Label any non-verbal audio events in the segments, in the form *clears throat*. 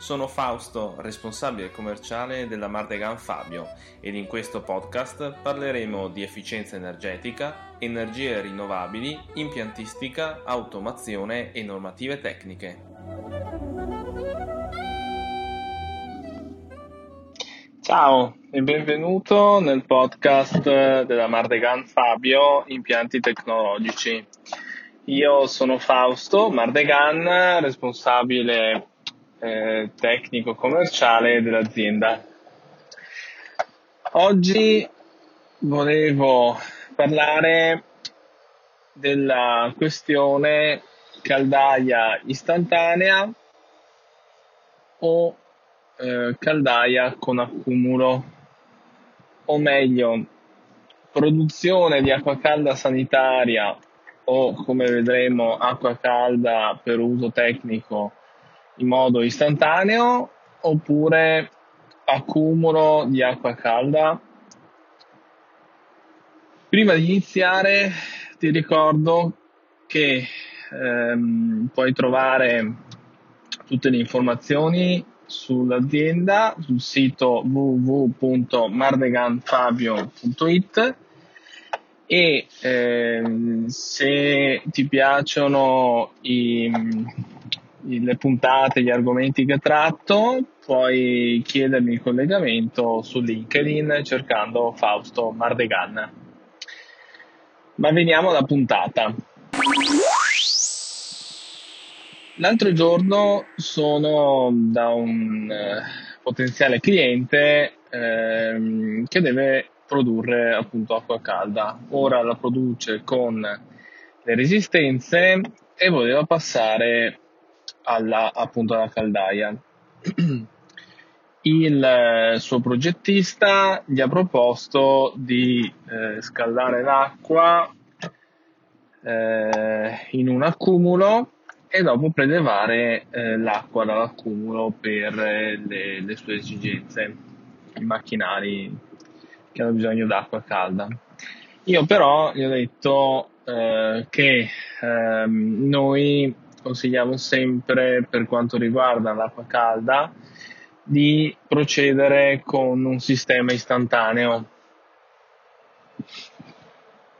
Sono Fausto, responsabile commerciale della Mardegan Fabio ed in questo podcast parleremo di efficienza energetica, energie rinnovabili, impiantistica, automazione e normative tecniche. Ciao e benvenuto nel podcast della Mardegan Fabio Impianti Tecnologici. Io sono Fausto Mardegan, responsabile eh, tecnico commerciale dell'azienda. Oggi volevo parlare della questione caldaia istantanea o eh, caldaia con accumulo, o meglio, produzione di acqua calda sanitaria o come vedremo acqua calda per uso tecnico in modo istantaneo oppure accumulo di acqua calda. Prima di iniziare ti ricordo che ehm, puoi trovare tutte le informazioni sull'azienda sul sito www.mardeganfabio.it e ehm, se ti piacciono i, le puntate, gli argomenti che tratto, puoi chiedermi il collegamento su LinkedIn cercando Fausto Mardegan. Ma veniamo alla puntata. L'altro giorno sono da un eh, potenziale cliente ehm, che deve produrre appunto acqua calda. Ora la produce con le resistenze e voleva passare alla, appunto alla caldaia. *clears throat* Il eh, suo progettista gli ha proposto di eh, scaldare l'acqua eh, in un accumulo e dopo prelevare eh, l'acqua dall'accumulo per eh, le, le, sue esigenze, i macchinari che hanno bisogno d'acqua calda. Io però gli ho detto eh, che ehm, noi consigliamo sempre per quanto riguarda l'acqua calda di procedere con un sistema istantaneo.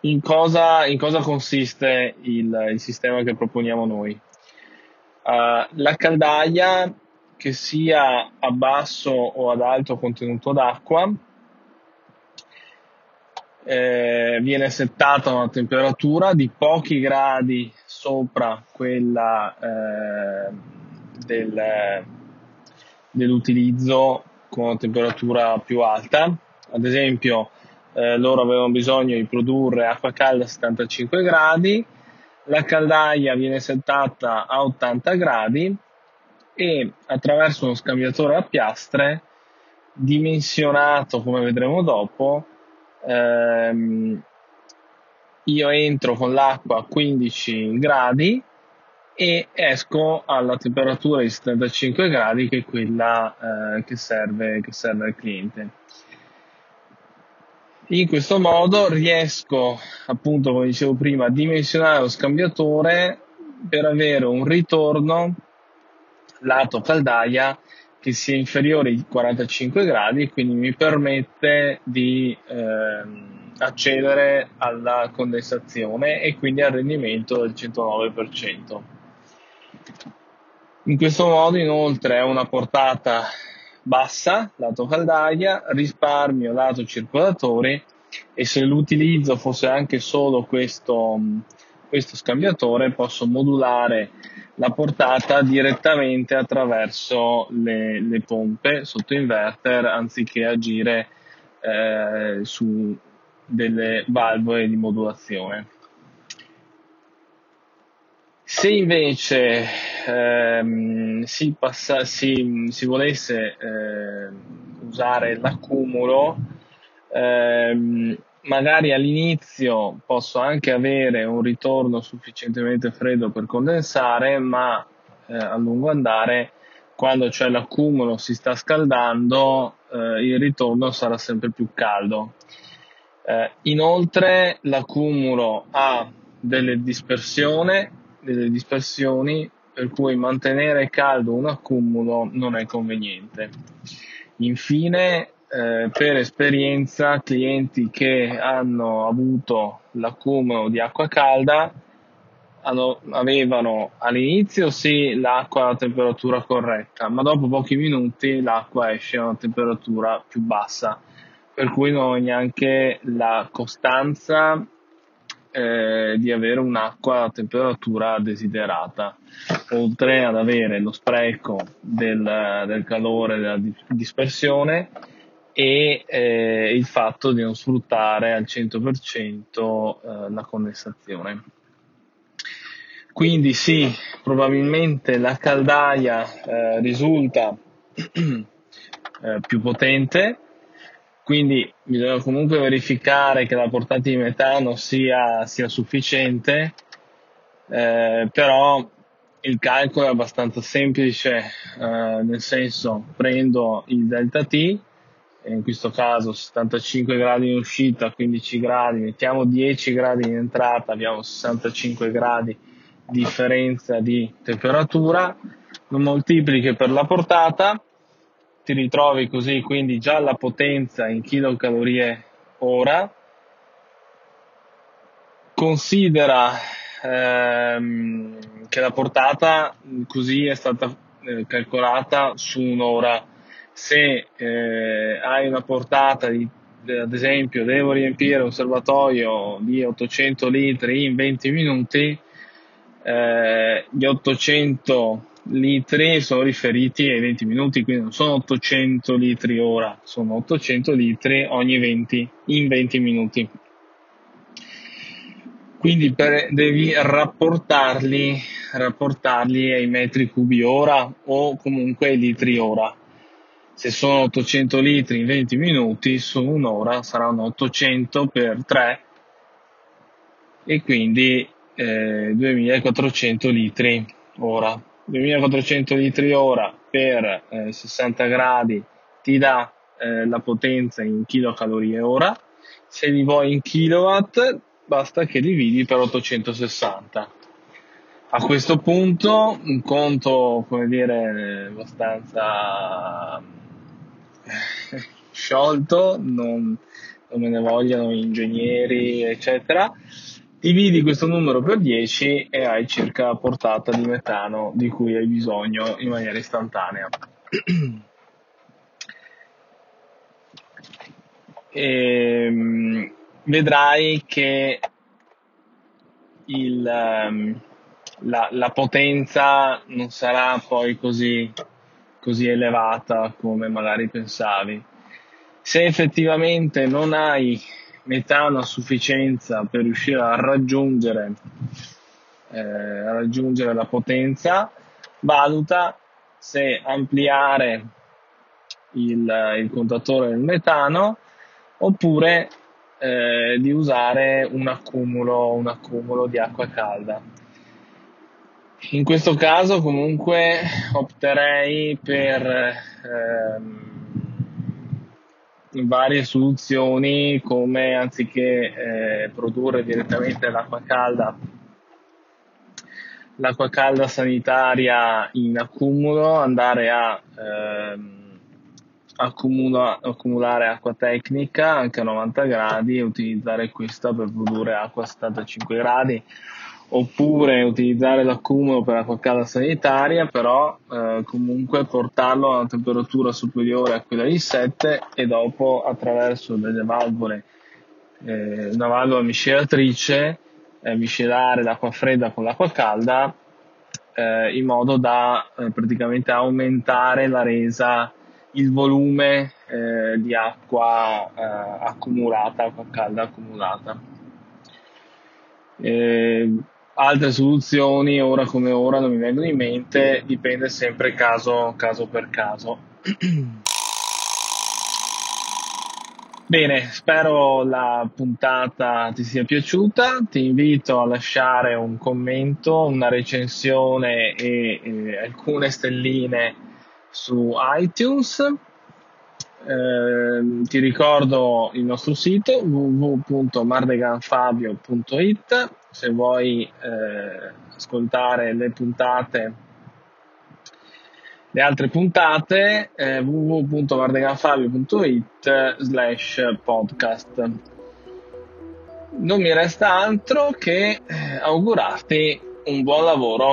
In cosa, in cosa consiste il, il sistema che proponiamo noi? Uh, la caldaia che sia a basso o ad alto contenuto d'acqua eh, viene settata una temperatura di pochi gradi sopra quella eh, del, dell'utilizzo con una temperatura più alta. Ad esempio, eh, loro avevano bisogno di produrre acqua calda a 75 gradi, la caldaia viene settata a 80 gradi e attraverso uno scambiatore a piastre dimensionato come vedremo dopo ehm, io entro con l'acqua a 15 gradi e esco alla temperatura di 75 gradi che è quella eh, che, serve, che serve al cliente. In questo modo riesco, appunto, come dicevo prima, a dimensionare lo scambiatore per avere un ritorno lato caldaia che sia inferiore ai 45 gradi, quindi mi permette di ehm, accedere alla condensazione e quindi al rendimento del 109%. In questo modo inoltre è una portata bassa, lato caldaia, risparmio lato circolatori e se l'utilizzo fosse anche solo questo, questo scambiatore posso modulare la portata direttamente attraverso le, le pompe sotto inverter anziché agire eh, su delle valvole di modulazione. Se invece ehm, si, passa, si, si, volesse eh, usare l'accumulo, ehm, magari all'inizio posso anche avere un ritorno sufficientemente freddo per condensare, ma eh, a lungo andare, quando cioè l'accumulo si sta scaldando, eh, il ritorno sarà sempre più caldo. Eh, inoltre l'accumulo ha delle dispersioni, delle dispersioni per cui mantenere caldo un accumulo non è conveniente. Infine, eh, per esperienza, clienti che hanno avuto l'accumulo di acqua calda hanno, avevano all'inizio sì l'acqua a temperatura corretta, ma dopo pochi minuti l'acqua esce a una temperatura più bassa, per cui non ha neanche la costanza eh, di avere un'acqua a temperatura desiderata, oltre ad avere lo spreco del, del calore della dispersione e eh, il fatto di non sfruttare al 100% eh, la condensazione. Quindi sì, probabilmente la caldaia eh, risulta *clears throat* eh, più potente, quindi bisogna comunque verificare che la portata di metano sia, sia sufficiente, eh, però il calcolo è abbastanza semplice, eh, nel senso prendo il delta T, in questo caso 75 gradi in uscita, 15 gradi, mettiamo 10 gradi in entrata, abbiamo 65 gradi di differenza di temperatura, lo moltiplichi per la portata, ti ritrovi così quindi già la potenza in kilocalorie ora. Considera ehm, che la portata così è stata eh, calcolata su un'ora. Se eh, hai una portata di, ad esempio, devo riempire un serbatoio di 800 litri in 20 minuti, eh, gli 800 litri sono riferiti ai 20 minuti, quindi non sono 800 litri ora, sono 800 litri ogni 20 in 20 minuti. Quindi per, devi rapportarli, rapportarli ai metri cubi ora o comunque ai litri ora. Se sono 800 litri in 20 minuti, su un'ora saranno 800 per 3 e quindi eh, 2400 litri ora. 2400 litri ora per eh, 60 gradi ti dà eh, la potenza in kilocalorie ora. Se li vuoi in kilowatt, basta che dividi per 860. A questo punto un conto, come dire, abbastanza *laughs* sciolto, non, non me ne vogliono ingegneri, eccetera Dividi questo numero per 10 e hai circa la portata di metano di cui hai bisogno in maniera istantanea. e, *clears throat* ehm, vedrai che il, ehm, la, la, potenza non sarà poi così, così elevata come magari pensavi. Se effettivamente non hai metano a sufficienza per riuscire a raggiungere, eh, a raggiungere la potenza, valuta se ampliare il, il contatore del metano oppure eh, di usare un accumulo, un accumulo di acqua calda. In questo caso comunque opterei per ehm, varie soluzioni come anziché eh, produrre direttamente l'acqua calda l'acqua calda sanitaria in accumulo andare a ehm, accumula, accumulare acqua tecnica anche a 90 gradi e utilizzare questa per produrre acqua a 75 gradi oppure utilizzare l'accumulo per l'acqua calda sanitaria, però eh, comunque portarlo a una temperatura superiore a quella di 7 e dopo attraverso delle valvole, eh, una valvola miscelatrice, eh, miscelare l'acqua fredda con l'acqua calda eh, in modo da eh, praticamente aumentare la resa, il volume eh, di acqua accumulata, acqua calda accumulata. Eh, altre soluzioni ora come ora non mi vengono in mente, dipende sempre caso, caso per caso. *clears throat* Bene, spero la puntata ti sia piaciuta. Ti invito a lasciare un commento, una recensione e, e alcune stelline su iTunes. Eh, ti ricordo il nostro sito www.mardeganfabio.it se vuoi eh, ascoltare le puntate le altre puntate eh, www.vardeganfabio.it slash podcast. Non mi resta altro che eh, augurarti un buon lavoro